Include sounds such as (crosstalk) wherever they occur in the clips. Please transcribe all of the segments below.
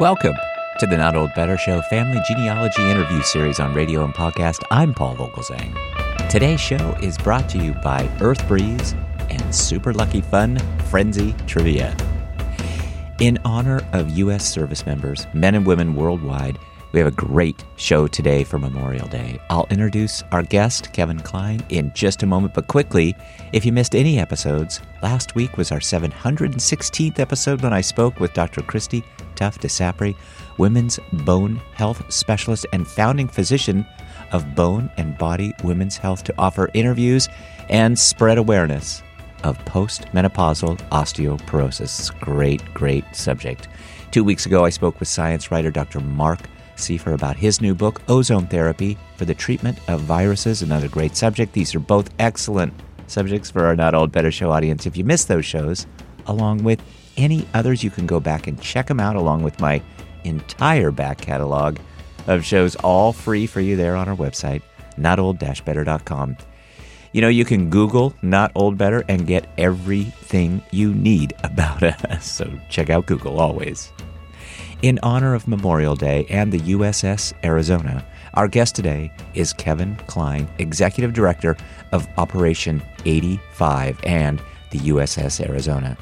Welcome to the Not Old Better Show Family Genealogy Interview Series on radio and podcast. I'm Paul Vogelzang. Today's show is brought to you by Earth Breeze and Super Lucky Fun Frenzy Trivia. In honor of U.S. service members, men and women worldwide, we have a great show today for Memorial Day. I'll introduce our guest, Kevin Kline, in just a moment, but quickly, if you missed any episodes, last week was our 716th episode when I spoke with Dr. Kristi Tough DeSapri, women's bone health specialist and founding physician of Bone and Body Women's Health, to offer interviews and spread awareness of postmenopausal osteoporosis. Great, great subject. Two weeks ago, I spoke with science writer Dr. Marc Seifer about his new book, Ozone Therapy for the Treatment of Viruses. Another great subject. These are both excellent subjects for our Not Old Better Show audience. If you missed those shows, along with any others, you can go back and check them out, along with my entire back catalog of shows, all free for you there on our website, notold-better.com. You know, you can Google Not Old Better and get everything you need about us. So check out Google always. In honor of Memorial Day and the USS Arizona, our guest today is Kevin Kline, Executive Director of Operation 85 and the USS Arizona.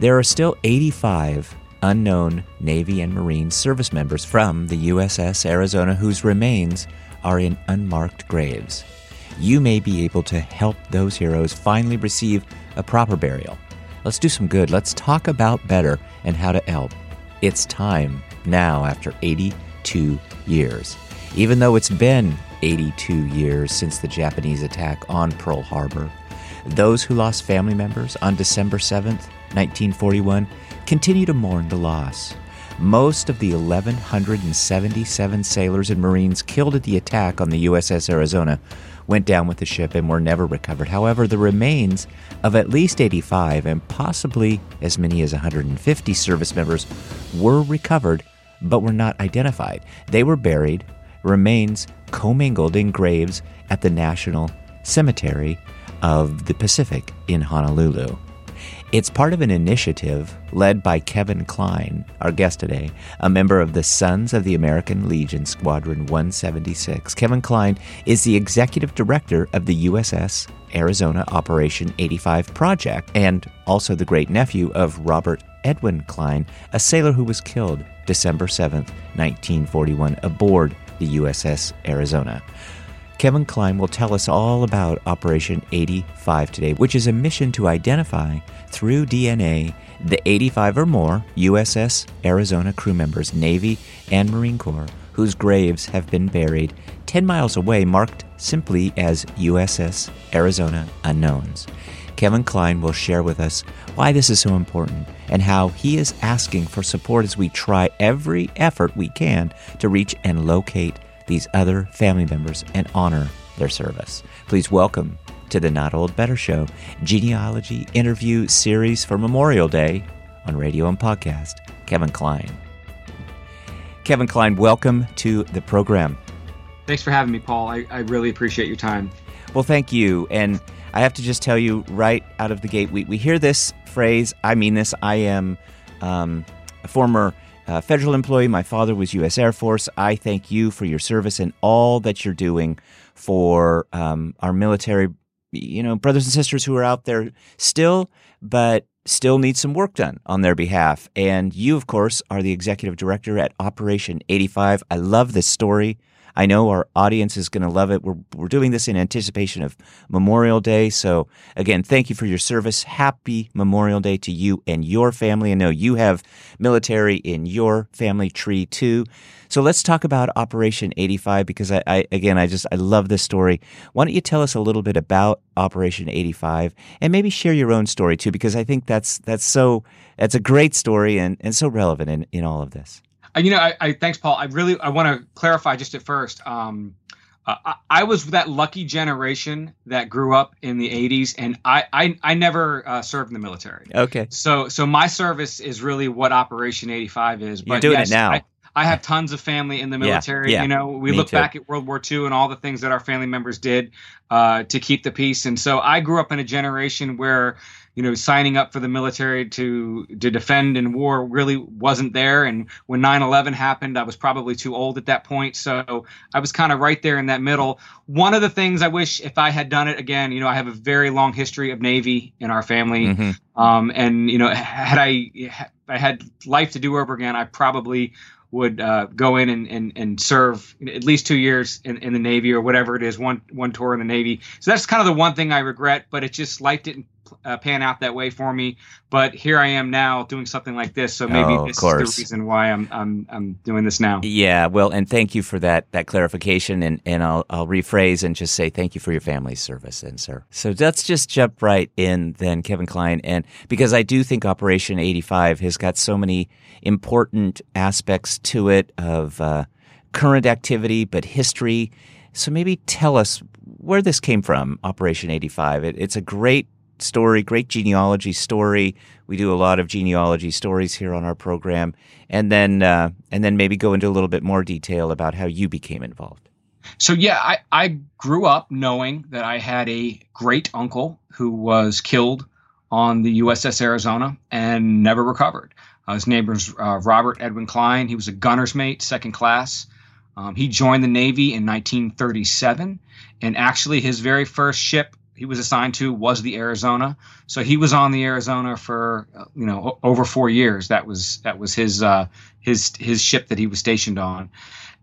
There are still 85 unknown Navy and Marine service members from the USS Arizona whose remains are in unmarked graves. You may be able to help those heroes finally receive a proper burial. Let's do some good. Let's talk about better and how to help. It's time now after 82 years. Even though it's been 82 years since the Japanese attack on Pearl Harbor, those who lost family members on December 7th, 1941, continue to mourn the loss. Most of the 1,177 sailors and Marines killed at the attack on the USS Arizona went down with the ship and were never recovered. However, the remains of at least 85 and possibly as many as 150 service members were recovered but were not identified. They were buried, remains commingled in graves at the National Cemetery of the Pacific in Honolulu. It's part of an initiative led by Kevin Kline, our guest today, a member of the Sons of the American Legion Squadron 176. Kevin Kline is the executive director of the USS Arizona Operation 85 project and also the great nephew of Robert Edwin Kline, a sailor who was killed December 7, 1941, aboard the USS Arizona. Kevin Kline will tell us all about Operation 85 today, which is a mission to identify through DNA the 85 or more USS Arizona crew members, Navy and Marine Corps, whose graves have been buried 10 miles away, marked simply as USS Arizona Unknowns. Kevin Kline will share with us why this is so important and how he is asking for support as we try every effort we can to reach and locate these other family members and honor their service. Please welcome to the Not Old Better Show genealogy interview series for Memorial Day on radio and podcast, Kevin Kline. Kevin Kline, welcome to the program. Thanks for having me, Paul. I, I really appreciate your time. Well, thank you. And I have to just tell you right out of the gate, we, we hear this phrase. I mean this. I am um, a former uh, federal employee. My father was U.S. Air Force. I thank you for your service and all that you're doing for um, our military, you know, brothers and sisters who are out there still, but still need some work done on their behalf. And you, of course, are the executive director at Operation 85. I love this story. I know our audience is going to love it. We're, we're doing this in anticipation of Memorial Day. So, again, thank you for your service. Happy Memorial Day to you and your family. I know you have military in your family tree too. So let's talk about Operation 85 because I, I, again I just I love this story. Why don't you tell us a little bit about Operation 85 and maybe share your own story too because I think that's that's so that's a great story and, and so relevant in, in all of this. You know, I, I, thanks, Paul. I really I want to clarify just at first. Um, uh, I, I, was that lucky generation that grew up in the '80s, and I I, I never uh, served in the military. Okay. So so my service is really what Operation 85 is. But You're doing yes, it now. I, I have tons of family in the military. Yeah, yeah, you know, we look too. back at World War II and all the things that our family members did uh, to keep the peace. And so I grew up in a generation where, you know, signing up for the military to to defend in war really wasn't there. And when 9/11 happened, I was probably too old at that point, so I was kind of right there in that middle. One of the things I wish if I had done it again, you know, I have a very long history of Navy in our family, mm-hmm. um, and you know, had I I had life to do over again, I probably would uh, go in and, and, and serve at least two years in, in the Navy or whatever it is, one one tour in the Navy. So that's kind of the one thing I regret, but it just life didn't uh, pan out that way for me. But here I am now doing something like this. So maybe oh, this is the reason why I'm I'm I'm doing this now. Yeah, well, and thank you for that that clarification. And and I'll I'll rephrase and just say thank you for your family's service, and sir. So let's just jump right in then, Kevin Kline, and because I do think Operation 85 has got so many important aspects to it of uh, current activity, but history. So maybe tell us where this came from, Operation 85. It, it's a great story, great genealogy story. We do a lot of genealogy stories here on our program, and then uh, and then maybe go into a little bit more detail about how you became involved. So yeah, I, I grew up knowing that I had a great uncle who was killed on the USS Arizona and never recovered. Uh, his name was uh, Robert Edwin Kline. He was a gunner's mate, second class. Um, he joined the Navy in 1937, and actually his very first ship he was assigned to was the Arizona. So he was on the Arizona for you know over four years. That was that was his uh, his his ship that he was stationed on,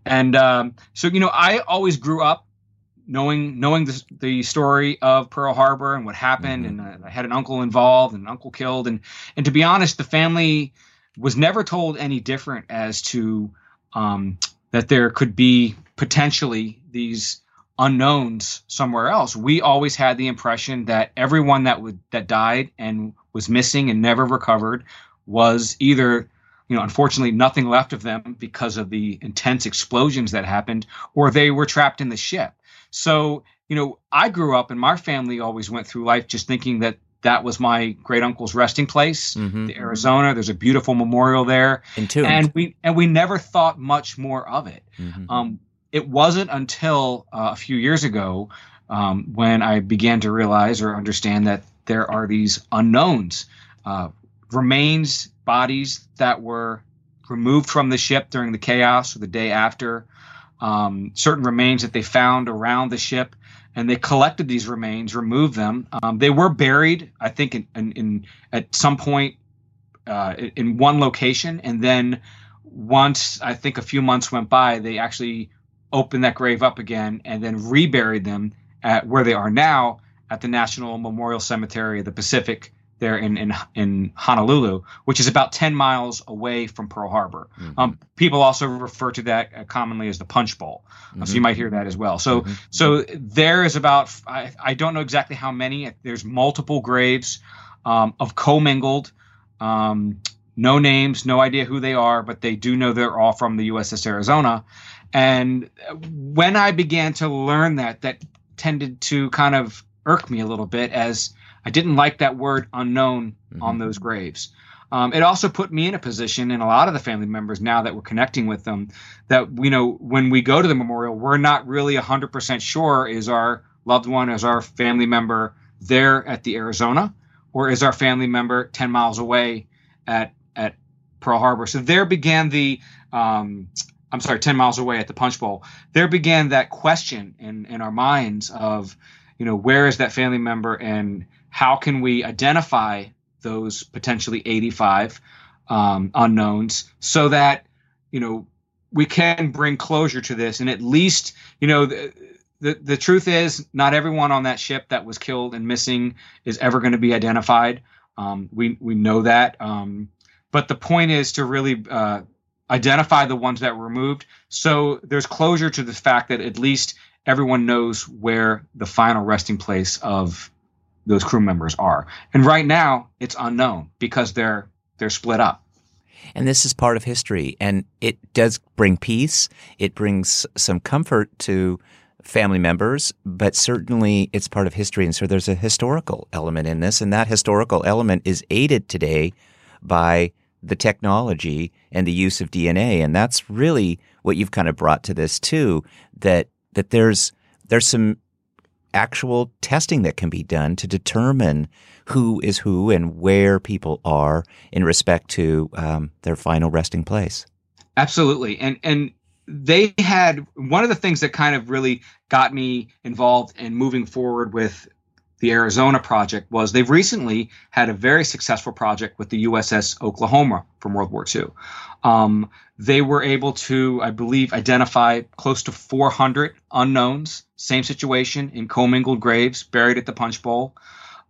and um, so you know I always grew up knowing knowing the, the story of Pearl Harbor and what happened, mm-hmm. and uh, I had an uncle involved and an uncle killed, and and to be honest, the family was never told any different as to um, that there could be potentially these unknowns somewhere else. We always had the impression that everyone that would that died and was missing and never recovered was either you know unfortunately nothing left of them because of the intense explosions that happened or they were trapped in the ship. So, you know, I grew up and my family always went through life just thinking that that was my great uncle's resting place, mm-hmm. the Arizona. There's a beautiful memorial there, Entombed. and we and we never thought much more of it. Mm-hmm. Um, it wasn't until uh, a few years ago um, when I began to realize or understand that there are these unknowns, uh, remains, bodies that were removed from the ship during the chaos or the day after, um, certain remains that they found around the ship. And they collected these remains, removed them. Um, they were buried, I think, in, in, in at some point uh, in one location, and then once I think a few months went by, they actually opened that grave up again and then reburied them at where they are now at the National Memorial Cemetery of the Pacific there in, in, in Honolulu, which is about 10 miles away from Pearl Harbor. Mm-hmm. Um, people also refer to that uh, commonly as the Punch Bowl. Mm-hmm. so you might hear that as well. So, mm-hmm. so there is about, I, I, don't know exactly how many, there's multiple graves um, of commingled, um, no names, no idea who they are, but they do know they're all from the USS Arizona. And when I began to learn that, that tended to kind of irk me a little bit as I didn't like that word unknown mm-hmm. on those graves. Um, it also put me in a position, and a lot of the family members now that we're connecting with them, that you know when we go to the memorial, we're not really hundred percent sure is our loved one, is our family member there at the Arizona, or is our family member ten miles away at at Pearl Harbor. So there began the um, I'm sorry, 10 miles away at the Punch Bowl, there began that question in, in our minds of, you know, where is that family member and how can we identify those potentially 85 um, unknowns so that, you know, we can bring closure to this and at least, you know, the, the, the truth is not everyone on that ship that was killed and missing is ever going to be identified. Um, we, we know that. Um, but the point is to really, uh, identify the ones that were removed. So there's closure to the fact that at least everyone knows where the final resting place of those crew members are. And right now it's unknown because they're they're split up. And this is part of history and it does bring peace. It brings some comfort to family members, but certainly it's part of history. And so there's a historical element in this, and that historical element is aided today by the technology and the use of DNA. And that's really what you've kind of brought to this too, that that there's there's some actual testing that can be done to determine who is who and where people are in respect to um, their final resting place. Absolutely, and and they had one of the things that kind of really got me involved in moving forward with the Arizona project was they've recently had a very successful project with the USS Oklahoma from World War II. Um, they were able to, I believe, identify close to 400 unknowns, same situation in commingled graves buried at the punch bowl.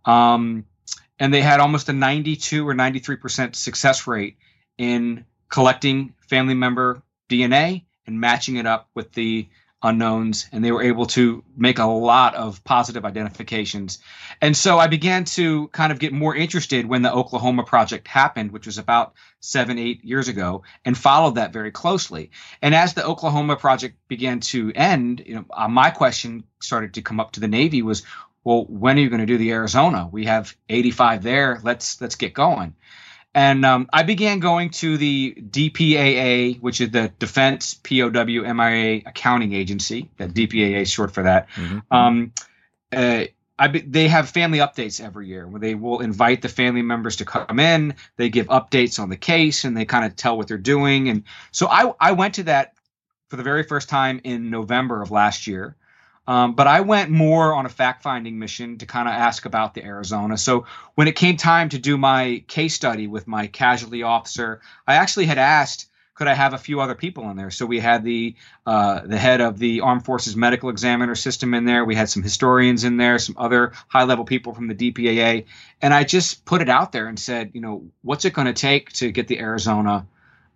Um, and they had almost a 92 or 93% success rate in collecting family member DNA and matching it up with the unknowns and they were able to make a lot of positive identifications. And so i began to kind of get more interested when the oklahoma project happened which was about seven eight years ago and followed that very closely. And as the oklahoma project began to end you know uh, my question started to come up to the navy was well when are you going to do the arizona? We have 85 there. Let's let's get going and um, I began going to the DPAA, which is the Defense POW MIA Accounting Agency. That DPAA is short for that. Mm-hmm. Um, uh, be, they have family updates every year where they will invite the family members to come in. They give updates on the case and they kind of tell what they're doing. And so I, I went to that for the very first time in November of last year. Um, but I went more on a fact finding mission to kind of ask about the Arizona. So when it came time to do my case study with my casualty officer, I actually had asked, could I have a few other people in there? So we had the uh, the head of the Armed Forces Medical Examiner System in there. We had some historians in there, some other high level people from the DPAA, and I just put it out there and said, you know, what's it going to take to get the Arizona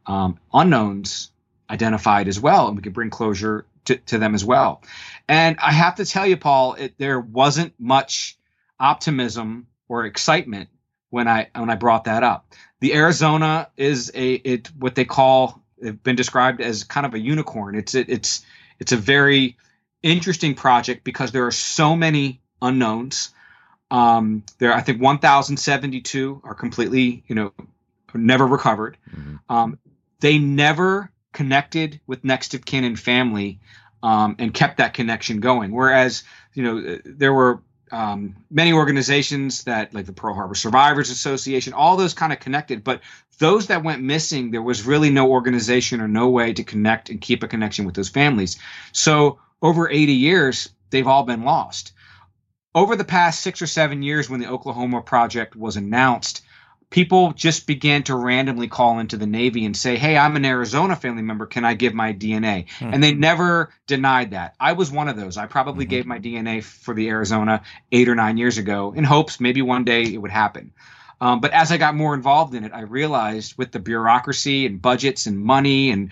um, unknowns identified as well, and we could bring closure to, to them as well. And I have to tell you, Paul, it, there wasn't much optimism or excitement when I when I brought that up. The Arizona is a it what they call it's been described as kind of a unicorn. It's it, it's it's a very interesting project because there are so many unknowns. Um, there, I think 1,072 are completely, you know, never recovered. Mm-hmm. Um, they never connected with next of kin and family um, and kept that connection going. Whereas, you know, there were um, many organizations that, like the Pearl Harbor Survivors Association, all those kind of connected. But those that went missing, there was really no organization or no way to connect and keep a connection with those families. So over 80 years, they've all been lost. Over the past six or seven years, when the Oklahoma Project was announced, people just began to randomly call into the Navy and say, Hey, I'm an Arizona family member. Can I give my DNA? Mm-hmm. And they never denied that. I was one of those. I probably mm-hmm. gave my DNA for the Arizona eight or nine years ago in hopes maybe one day it would happen. Um, but as I got more involved in it, I realized with the bureaucracy and budgets and money, and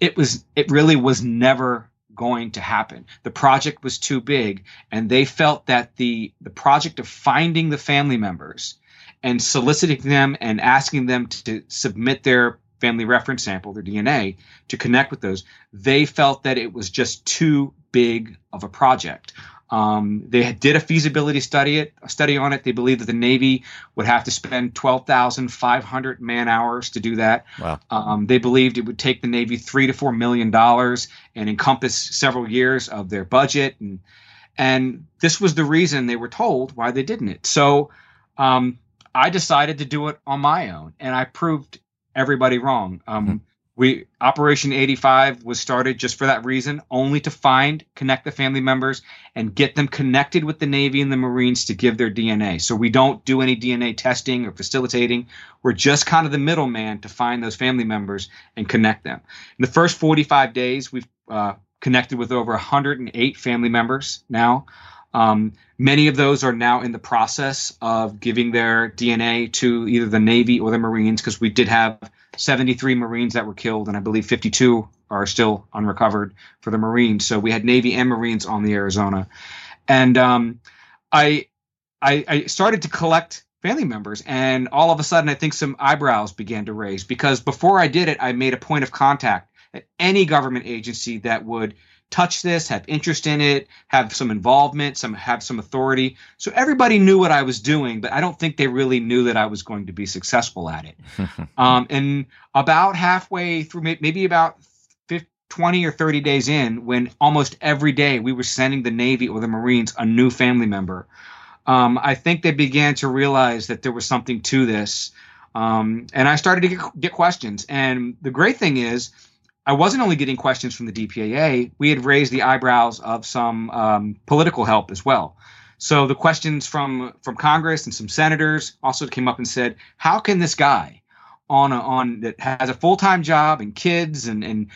it was, it really was never going to happen. The project was too big, and they felt that the the project of finding the family members and soliciting them and asking them to submit their family reference sample, their DNA, to connect with those, they felt that it was just too big of a project. Um, they did a feasibility study it, a study on it. They believed that the Navy would have to spend 12,500 man hours to do that. Wow. Um, they believed it would take the Navy three to four million dollars and encompass several years of their budget. And and this was the reason they were told why they didn't it. So um, I decided to do it on my own, and I proved everybody wrong. Um, mm-hmm. We Operation 85 was started just for that reason, only to find, connect the family members, and get them connected with the Navy and the Marines to give their DNA. So we don't do any DNA testing or facilitating. We're just kind of the middleman to find those family members and connect them. In the first 45 days, we've uh, connected with over 108 family members now. Um, many of those are now in the process of giving their DNA to either the Navy or the Marines because we did have 73 Marines that were killed, and I believe 52 are still unrecovered for the Marines. So we had Navy and Marines on the Arizona, and um, I, I, I started to collect family members, and all of a sudden, I think some eyebrows began to raise because before I did it, I made a point of contact at any government agency that would touch this, have interest in it, have some involvement, some have some authority. So everybody knew what I was doing, but I don't think they really knew that I was going to be successful at it. (laughs) um, and about halfway through, maybe about 20 or 30 days in when almost every day we were sending the Navy or the Marines a new family member. Um, I think they began to realize that there was something to this. Um, and I started to get, get, questions. And the great thing is, I wasn't only getting questions from the DPAA, we had raised the eyebrows of some um, political help as well. So the questions from from Congress and some senators also came up and said, "How can this guy on a, on that has a full time job and kids and and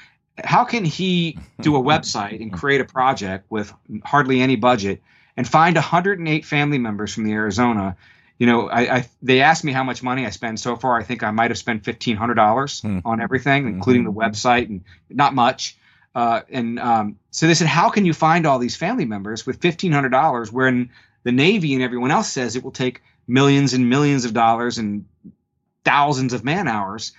how can he do a website and create a project with hardly any budget and find 108 family members from the Arizona?" You know, I, I they asked me how much money I spend so far. I think I might have spent fifteen hundred dollars hmm. on everything, including the website, and not much. Uh, and um, so they said, how can you find all these family members with fifteen hundred dollars when the Navy and everyone else says it will take millions and millions of dollars and thousands of man hours?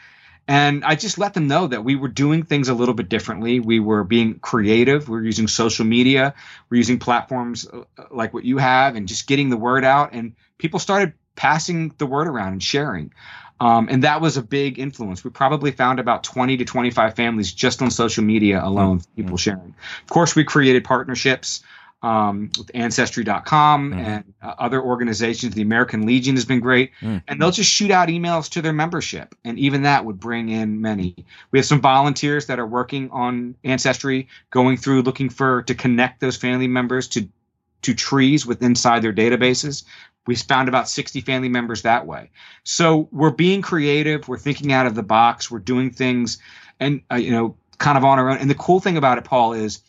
And I just let them know that we were doing things a little bit differently. We were being creative. We are using social media. We're using platforms uh, like what you have and just getting the word out. And people started passing the word around and sharing. Um, and that was a big influence. We probably found about 20 to 25 families just on social media alone, mm-hmm. people sharing. Of course, we created partnerships um, with Ancestry.com mm-hmm. and uh, other organizations. The American Legion has been great. Mm-hmm. And they'll just shoot out emails to their membership. And even that would bring in many. We have some volunteers that are working on Ancestry, going through looking for to connect those family members to to trees with inside their databases. We found about 60 family members that way. So we're being creative. We're thinking out of the box. We're doing things, and uh, you know, kind of on our own. And the cool thing about it, Paul, is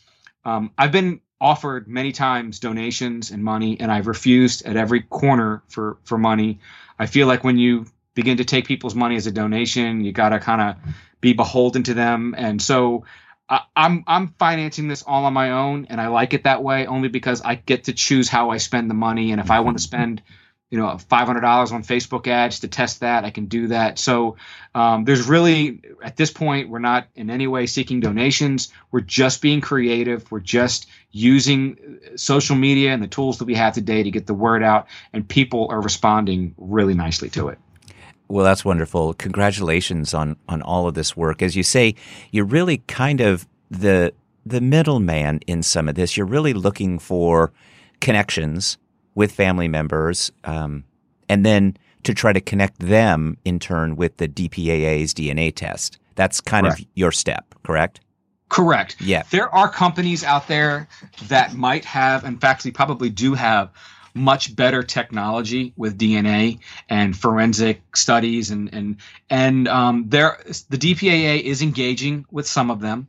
um, I've been offered many times donations and money, and I've refused at every corner for for money. I feel like when you begin to take people's money as a donation, you got to kind of be beholden to them, and so I, I'm I'm financing this all on my own, and I like it that way only because I get to choose how I spend the money, and if I want to spend you know five hundred dollars on Facebook ads to test that. I can do that. So um, there's really at this point we're not in any way seeking donations. We're just being creative. We're just using social media and the tools that we have today to get the word out, and people are responding really nicely to it. Well, that's wonderful. Congratulations on on all of this work. As you say, you're really kind of the the middleman in some of this. You're really looking for connections with family members, um, and then to try to connect them in turn with the DPAA's DNA test. That's kind correct. of your step, correct? Correct. Yeah. There are companies out there that might have, in fact, they probably do have much better technology with DNA and forensic studies and and and um, there the DPAA is engaging with some of them,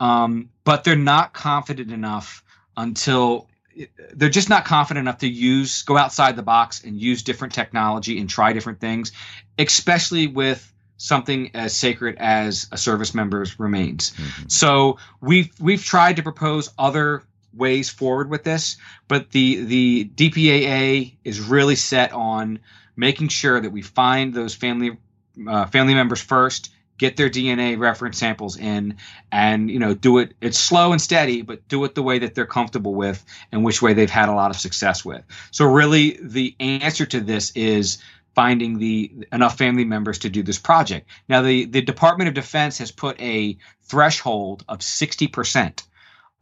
um, but they're not confident enough until they're just not confident enough to use go outside the box and use different technology and try different things, especially with something as sacred as a service member's remains. Mm-hmm. So we've we've tried to propose other ways forward with this, but the the DPAA is really set on making sure that we find those family uh, family members first, get their DNA reference samples in, and you know do it. It's slow and steady, but do it the way that they're comfortable with and which way they've had a lot of success with. So really, the answer to this is finding the enough family members to do this project. Now, the the Department of Defense has put a threshold of sixty percent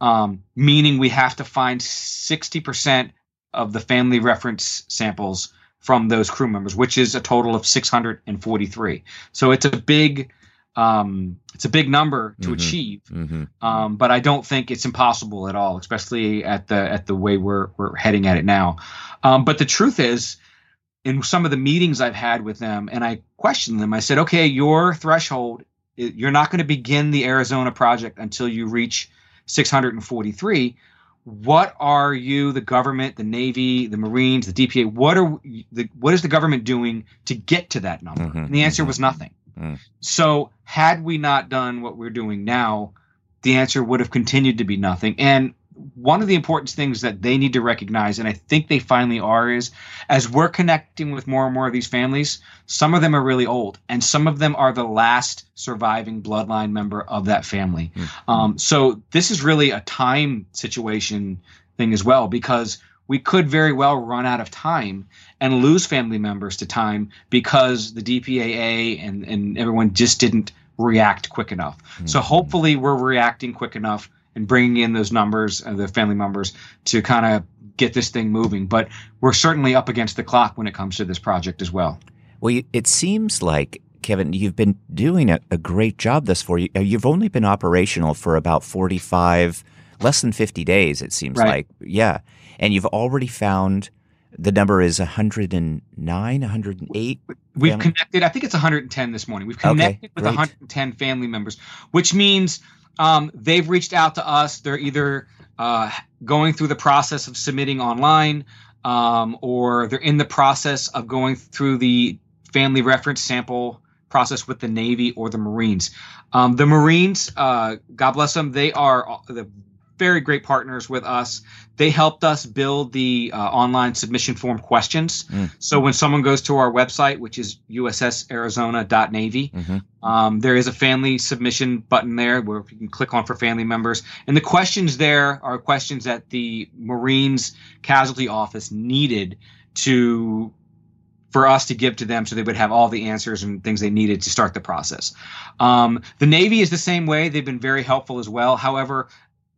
um, meaning we have to find 60% of the family reference samples from those crew members, which is a total of 643. So it's a big um, it's a big number to mm-hmm. achieve, mm-hmm. Um, but I don't think it's impossible at all, especially at the at the way we're we're heading at it now. Um, but the truth is, in some of the meetings I've had with them, and I questioned them, I said, "Okay, your threshold, you're not going to begin the Arizona project until you reach 643 what are you the government the navy the marines the dpa what are the what is the government doing to get to that number mm-hmm, and the answer mm-hmm. was nothing mm-hmm. so had we not done what we're doing now the answer would have continued to be nothing and one of the important things that they need to recognize, and I think they finally are, is as we're connecting with more and more of these families, some of them are really old, and some of them are the last surviving bloodline member of that family. Mm-hmm. Um, so this is really a time situation thing as well, because we could very well run out of time and lose family members to time because the DPAA and, and everyone just didn't react quick enough. Mm-hmm. So hopefully we're reacting quick enough and bringing in those numbers and the family members to kind of get this thing moving. But we're certainly up against the clock when it comes to this project as well. Well, it seems like Kevin, you've been doing a, a great job thus far. You, uh, you've only been operational for about 45, less than 50 days, it seems right. like. Yeah. And you've already found the number is 109, 108. We've family? connected, I think it's 110 this morning. We've connected okay, with 110 family members, which means um, they've reached out to us. They're either uh, going through the process of submitting online um, or they're in the process of going through the family reference sample process with the Navy or the Marines. Um, the Marines, uh, God bless them, they are the very great partners with us. They helped us build the uh, online submission form questions. Mm. So when someone goes to our website, which is ussarizona.navy, mm-hmm. um, there is a family submission button there where you can click on for family members. And the questions there are questions that the Marines Casualty Office needed to for us to give to them so they would have all the answers and things they needed to start the process. Um, the Navy is the same way. They've been very helpful as well. However,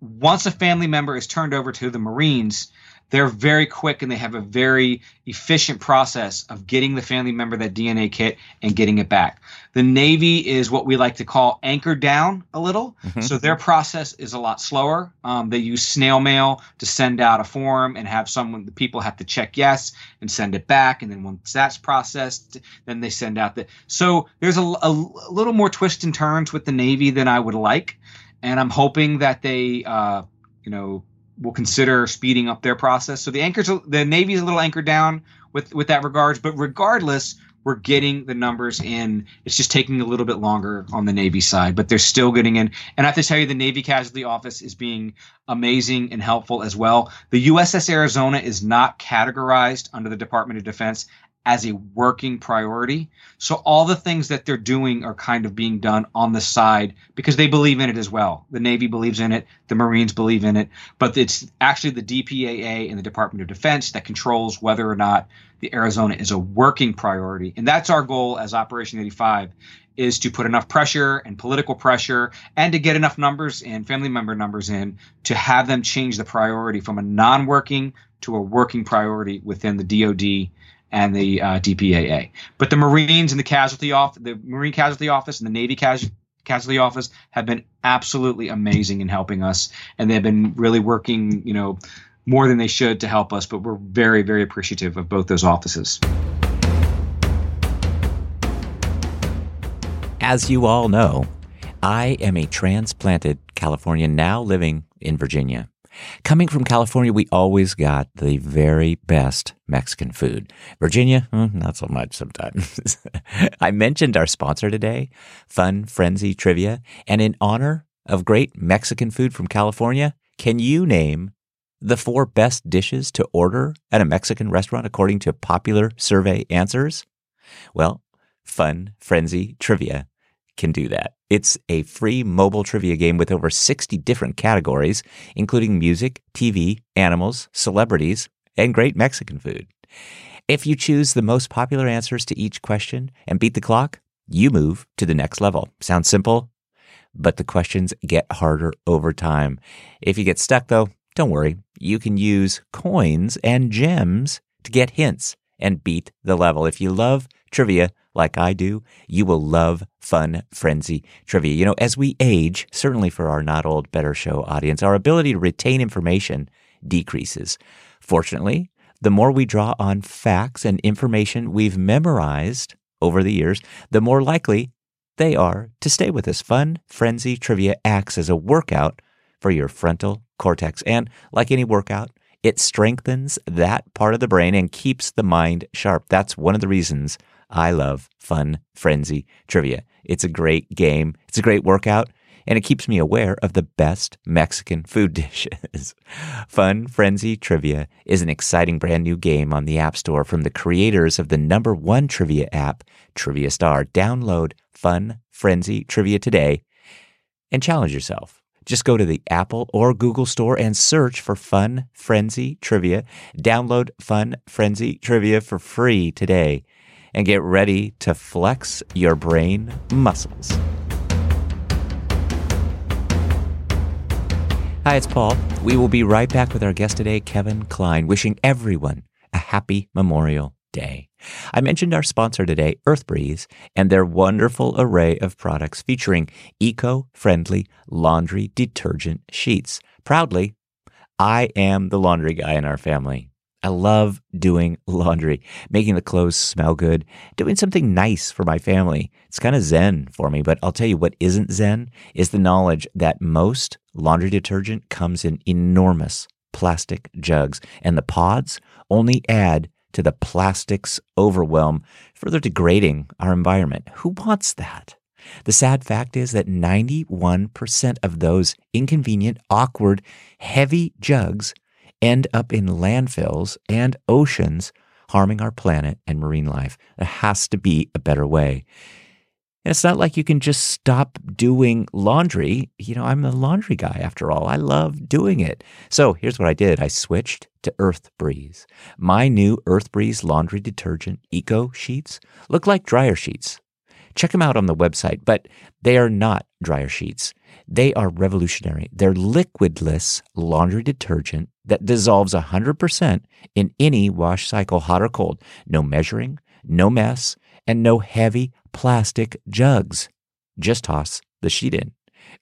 once a family member is turned over to the Marines, they're very quick and they have a very efficient process of getting the family member that DNA kit and getting it back. The Navy is what we like to call anchored down a little. Mm-hmm. So their process is a lot slower. Um, they use snail mail to send out a form and have someone, the people have to check yes and send it back. And then once that's processed, then they send out the. So there's a, a, a little more twists and turns with the Navy than I would like and I'm hoping that they, uh, you know, will consider speeding up their process. So the anchors, the Navy's a little anchored down with with that regards, but regardless, we're getting the numbers in. It's just taking a little bit longer on the Navy side, but they're still getting in. And I have to tell you, the Navy Casualty Office is being amazing and helpful as well. The USS Arizona is not categorized under the Department of Defense as a working priority. So all the things that they're doing are kind of being done on the side because they believe in it as well. The Navy believes in it, the Marines believe in it, but it's actually the DPAA and the Department of Defense that controls whether or not the Arizona is a working priority. And that's our goal as Operation 85 is to put enough pressure and political pressure and to get enough numbers and family member numbers in to have them change the priority from a non-working to a working priority within the DoD and the uh, DPAA. But the Marines and the casualty off the Marine Casualty Office and the Navy Casualty Casualty Office have been absolutely amazing in helping us, and they've been really working, you know, more than they should to help us. But we're very, very appreciative of both those offices. As you all know, I am a transplanted Californian now living in Virginia. Coming from California, we always got the very best Mexican food. Virginia, hmm, not so much sometimes. (laughs) I mentioned our sponsor today, Fun Frenzy Trivia, and in honor of great Mexican food from California, can you name the four best dishes to order at a Mexican restaurant according to popular survey answers? Well, Fun Frenzy Trivia can do that. It's a free mobile trivia game with over 60 different categories, including music, TV, animals, celebrities, and great Mexican food. If you choose the most popular answers to each question and beat the clock, you move to the next level. Sounds simple, but the questions get harder over time. If you get stuck though, don't worry. You can use coins and gems to get hints and beat the level. If you love trivia, like I do, you will love fun frenzy trivia. You know, as we age, certainly for our not old better show audience, our ability to retain information decreases. Fortunately, the more we draw on facts and information we've memorized over the years, the more likely they are to stay with us. Fun Frenzy Trivia acts as a workout for your frontal cortex. And like any workout, it strengthens that part of the brain and keeps the mind sharp. That's one of the reasons I love Fun Frenzy Trivia. It's a great game, it's a great workout, and it keeps me aware of the best Mexican food (laughs) dishes. Fun Frenzy Trivia is an exciting brand new game on the App Store from the creators of the number one trivia app, Trivia Star. Download Fun Frenzy Trivia today and challenge yourself. Just go to the Apple or Google store and search for Fun Frenzy Trivia. Download Fun Frenzy Trivia for free today and get ready to flex your brain muscles. Hi, it's Paul. We will be right back with our guest today, Kevin Kline, wishing everyone a happy Memorial Day. I mentioned our sponsor today, EarthBreeze, and their wonderful array of products featuring eco friendly laundry detergent sheets. Proudly, I am the laundry guy in our family. I love doing (laughs) laundry, making the clothes smell good, doing something nice for my family. It's kind of zen for me, but I'll tell you what isn't zen is the knowledge that most laundry detergent comes in enormous plastic jugs, and the pods only add to the plastic's overwhelm, further degrading our environment. Who wants that? The sad fact is that 91% of those inconvenient, awkward, heavy jugs end up in landfills and oceans, harming our planet and marine life. There has to be a better way. And it's not like you can just stop doing laundry. You know, I'm a laundry guy after all. I love doing it. So here's what I did I switched to Earth Breeze. My new Earth Breeze laundry detergent eco sheets look like dryer sheets. Check them out on the website, but they are not dryer sheets. They are revolutionary. They're liquidless laundry detergent that dissolves 100% in any wash cycle, hot or cold. No measuring, no mess, and no heavy plastic jugs. Just toss the sheet in.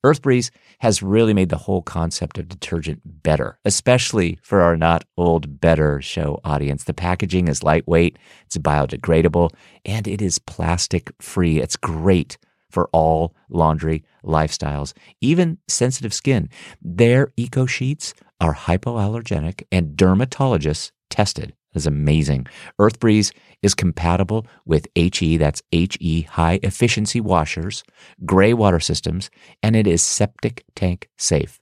EarthBreeze has really made the whole concept of detergent better, especially for our not old better show audience. The packaging is lightweight, it's biodegradable, and it is plastic free. It's great for all laundry lifestyles, even sensitive skin. Their eco sheets are hypoallergenic and dermatologists tested. Is amazing. EarthBreeze is compatible with HE, that's HE high efficiency washers, gray water systems, and it is septic tank safe.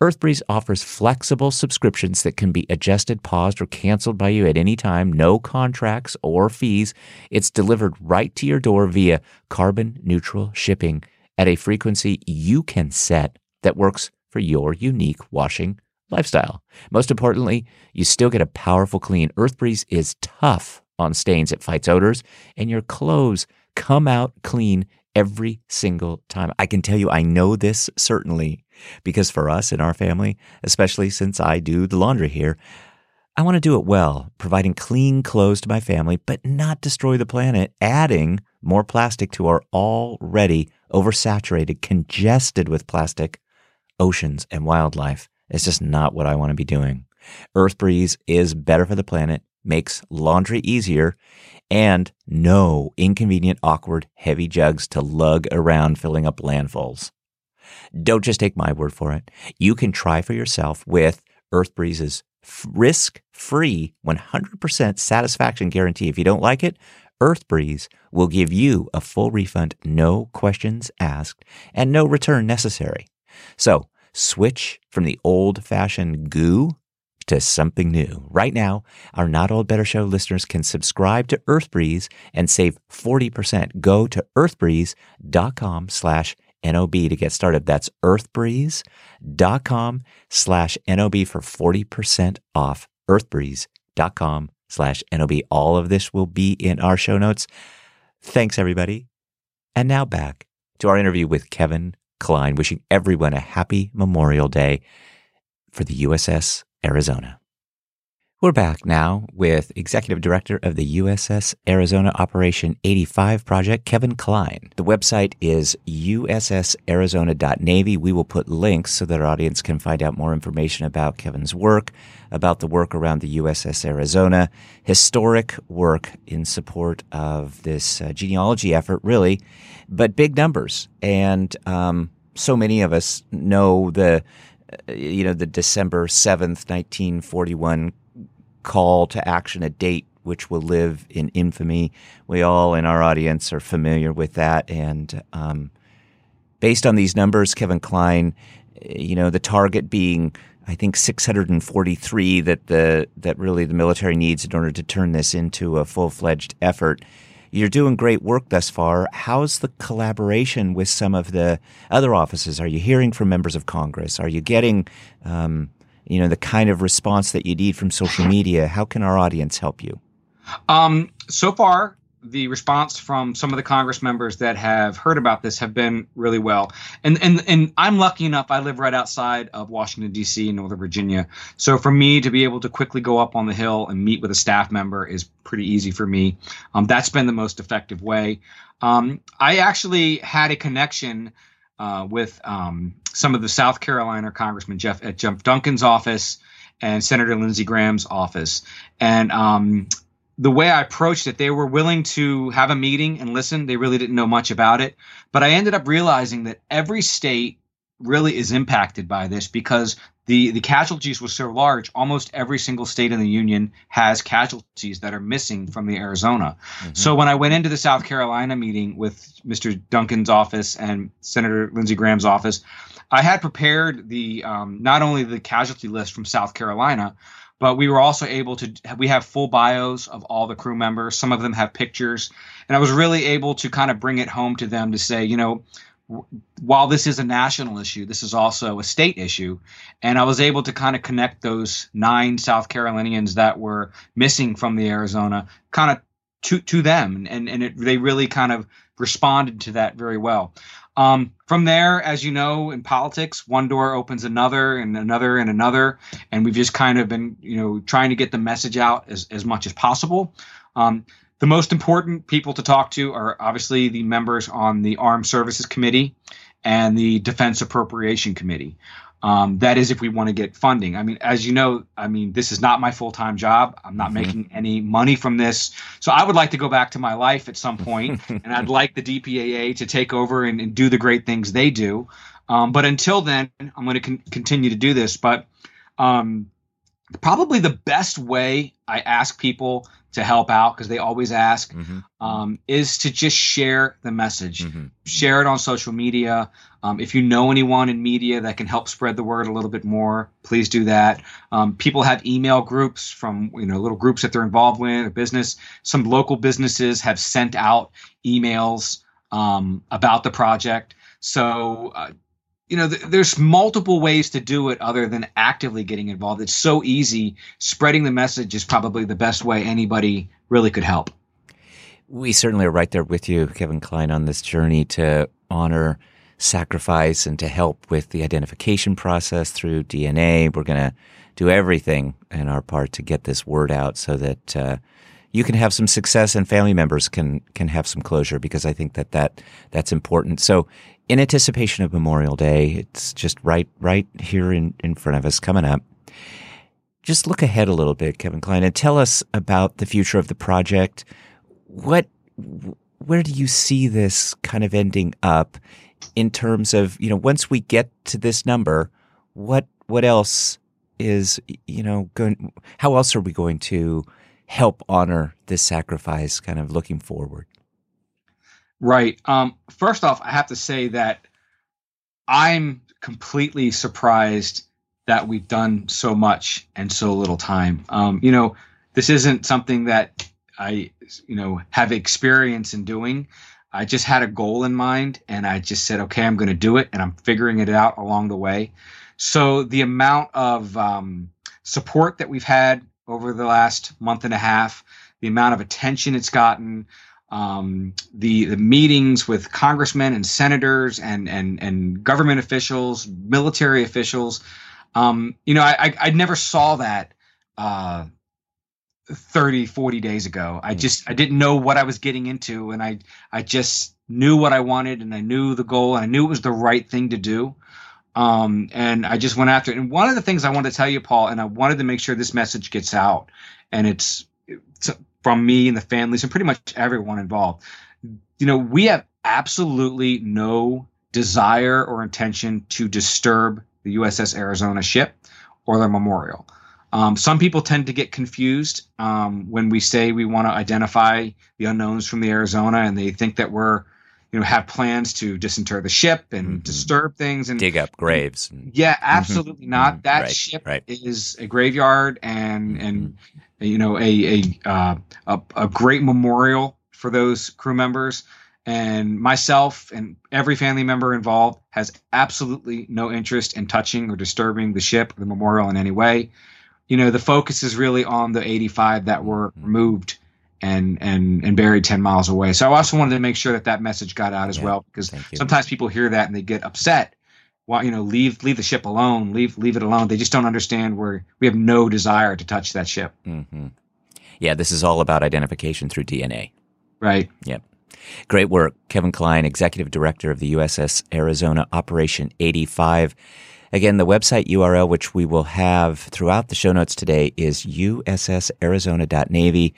EarthBreeze offers flexible subscriptions that can be adjusted, paused, or canceled by you at any time, no contracts or fees. It's delivered right to your door via carbon neutral shipping at a frequency you can set that works for your unique washing lifestyle. Most importantly, you still get a powerful clean. EarthBreeze is tough on stains, it fights odors, and your clothes come out clean every single time. I can tell you, I know this certainly because for us in our family, especially since I do the laundry here, I want to do it well, providing clean clothes to my family, but not destroy the planet, adding more plastic to our already oversaturated, congested with plastic oceans and wildlife. It's just not what I want to be doing. EarthBreeze is better for the planet, makes laundry easier, and no inconvenient, awkward, heavy jugs to lug around filling up landfills. Don't just take my word for it. You can try for yourself with EarthBreeze's risk free 100% satisfaction guarantee. If you don't like it, EarthBreeze will give you a full refund, no questions asked, and no return necessary. So switch from the old fashioned goo to something new. Right now, our Not Old Better Show listeners can subscribe to EarthBreeze and save 40%. Go to earthbreeze.com slash NOB to get started. That's earthbreeze.com slash NOB for 40% off. Earthbreeze.com slash NOB. All of this will be in our show notes. Thanks, everybody. And now back to our interview with Kevin Kline, wishing everyone a happy Memorial Day for the USS Arizona. We're back now with Executive Director of the USS Arizona Operation 85 Project, Kevin Kline. The website is ussarizona.navy. We will put links so that our audience can find out more information about Kevin's work, about the work around the USS Arizona, historic work in support of this uh, genealogy effort, really, but big numbers. And um, so many of us know the uh, you know, the December 7th, 1941 call to action, a date which will live in infamy. We all in our audience are familiar with that. And um, based on these numbers, Kevin Kline, you know, the target being, I think, 643 that the that really the military needs in order to turn this into a full fledged effort. You're doing great work thus far. How's the collaboration with some of the other offices? Are you hearing from members of Congress? Are you getting um, you know the kind of response that you need from social (laughs) media how can our audience help you um, so far the response from some of the Congress members that have heard about this have been really well. And and and I'm lucky enough. I live right outside of Washington D.C. in Northern Virginia, so for me to be able to quickly go up on the hill and meet with a staff member is pretty easy for me. Um, that's been the most effective way. Um, I actually had a connection uh, with um, some of the South Carolina Congressman Jeff at Jeff Duncan's office and Senator Lindsey Graham's office, and um, the way I approached it, they were willing to have a meeting and listen. They really didn't know much about it. But I ended up realizing that every state really is impacted by this because the, the casualties were so large. Almost every single state in the union has casualties that are missing from the Arizona. Mm-hmm. So when I went into the South Carolina meeting with Mr. Duncan's office and Senator Lindsey Graham's office, I had prepared the um, not only the casualty list from South Carolina, but we were also able to we have full bios of all the crew members some of them have pictures and i was really able to kind of bring it home to them to say you know while this is a national issue this is also a state issue. And i was able to kind of connect those nine south carolinians that were missing from the arizona kind of to to them. And and it, they really kind of responded to that very well. Um, from there, as you know, in politics, one door opens another and another and another, and we've just kind of been, you know, trying to get the message out as, as much as possible. Um, the most important people to talk to are obviously the members on the Armed Services Committee and the Defense Appropriation Committee. Um, that is if we want to get funding. I mean, as you know, I mean, this is not my full time job. I'm not mm-hmm. making any money from this. So I would like to go back to my life at some point, (laughs) and I'd like the DPAA to take over and, and do the great things they do. Um, but until then, I'm going to con- continue to do this. But um, probably the best way I ask people to help out because they always ask mm-hmm. um, is to just share the message. Mm-hmm. share it on social media. Um, if you know anyone in media that can help spread the word a little bit more please do that. Um, people have email groups from you know little groups that they're involved with a business. Some local businesses have sent out emails um, about the project. So uh, you know, th- there's multiple ways to do it other than actively getting involved. It's so easy. Spreading the message is probably the best way anybody really could help. We certainly are right there with you, Kevin Kline, on this journey to honor sacrifice and to help with the identification process through DNA. We're going to do everything in our part to get this word out so that uh, you can have some success and family members can can have some closure because I think that that that's important. So in anticipation of Memorial Day, it's just right right here in, in front of us coming up. Just look ahead a little bit, Kevin Kline, and tell us about the future of the project. What where do you see this kind of ending up in terms of, you know, once we get to this number, what what else is, you know, going how else are we going to help honor this sacrifice kind of looking forward? Right. Um, first off, I have to say that I'm completely surprised that we've done so much in so little time. Um, you know, this isn't something that I, you know, have experience in doing. I just had a goal in mind and I just said, okay, I'm going to do it and I'm figuring it out along the way. So the amount of um, support that we've had over the last month and a half, the amount of attention it's gotten, um, the the meetings with congressmen and senators and and and government officials, military officials. Um, you know, I, I, I never saw that uh, 30, 40 days ago. I hmm. just I didn't know what I was getting into, and I I just knew what I wanted, and I knew the goal, and I knew it was the right thing to do. Um, and I just went after it. And one of the things I wanted to tell you, Paul, and I wanted to make sure this message gets out, and it's, it's from me and the families and pretty much everyone involved. You know, we have absolutely no desire or intention to disturb the USS Arizona ship or the memorial. Um, some people tend to get confused um, when we say we want to identify the unknowns from the Arizona, and they think that we're, you know, have plans to disinter the ship and mm-hmm. disturb things and dig up graves. Yeah, mm-hmm. absolutely mm-hmm. not. That right, ship right. is a graveyard, and and mm-hmm you know, a a, uh, a, a great memorial for those crew members. And myself and every family member involved has absolutely no interest in touching or disturbing the ship or the memorial in any way. You know, the focus is really on the 85 that were mm-hmm. removed and and and buried 10 miles away. So I also wanted to make sure that that message got out as yeah, well because sometimes people hear that and they get upset. Well, you know, leave leave the ship alone, leave leave it alone. They just don't understand where we have no desire to touch that ship. Mm-hmm. Yeah, this is all about identification through DNA. Right. Yep. Great work, Kevin Kline, Executive Director of the USS Arizona Operation 85. Again, the website URL, which we will have throughout the show notes today, is ussarizona.navy.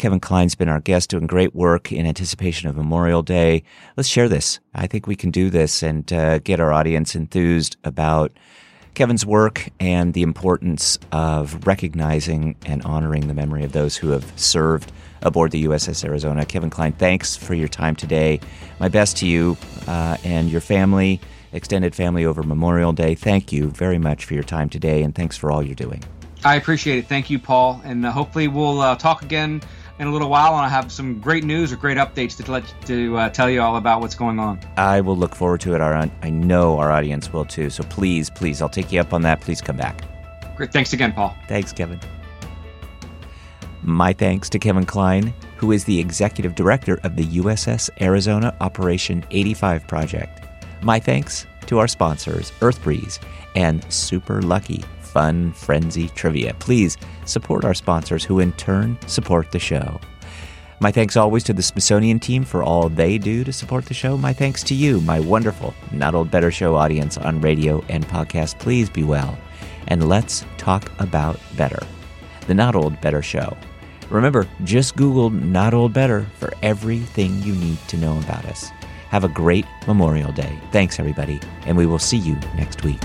Kevin Kline's been our guest doing great work in anticipation of Memorial Day. Let's share this. I think we can do this and uh, get our audience enthused about Kevin's work and the importance of recognizing and honoring the memory of those who have served aboard the USS Arizona. Kevin Kline, thanks for your time today. My best to you uh, and your family, extended family over Memorial Day. Thank you very much for your time today, and thanks for all you're doing. I appreciate it. Thank you, Paul. And uh, hopefully, we'll uh, talk again in a little while, and I have some great news or great updates to let to uh, tell you all about what's going on. I will look forward to it. Our I know our audience will too. So please, please, I'll take you up on that. Please come back. Great. Thanks again, Paul. Thanks, Kevin. My thanks to Kevin Kline, who is the executive director of the USS Arizona Operation 85 project. My thanks to our sponsors, Earth Breeze and Super Lucky fun frenzy trivia. Please support our sponsors who in turn support the show. My thanks always to the Smithsonian team for all they do to support the show. My thanks to you, my wonderful Not Old Better Show audience on radio and podcast. Please be well. And let's talk about better. The Not Old Better Show. Remember, just Google Not Old Better for everything you need to know about us. Have a great Memorial Day. Thanks, everybody, and we will see you next week.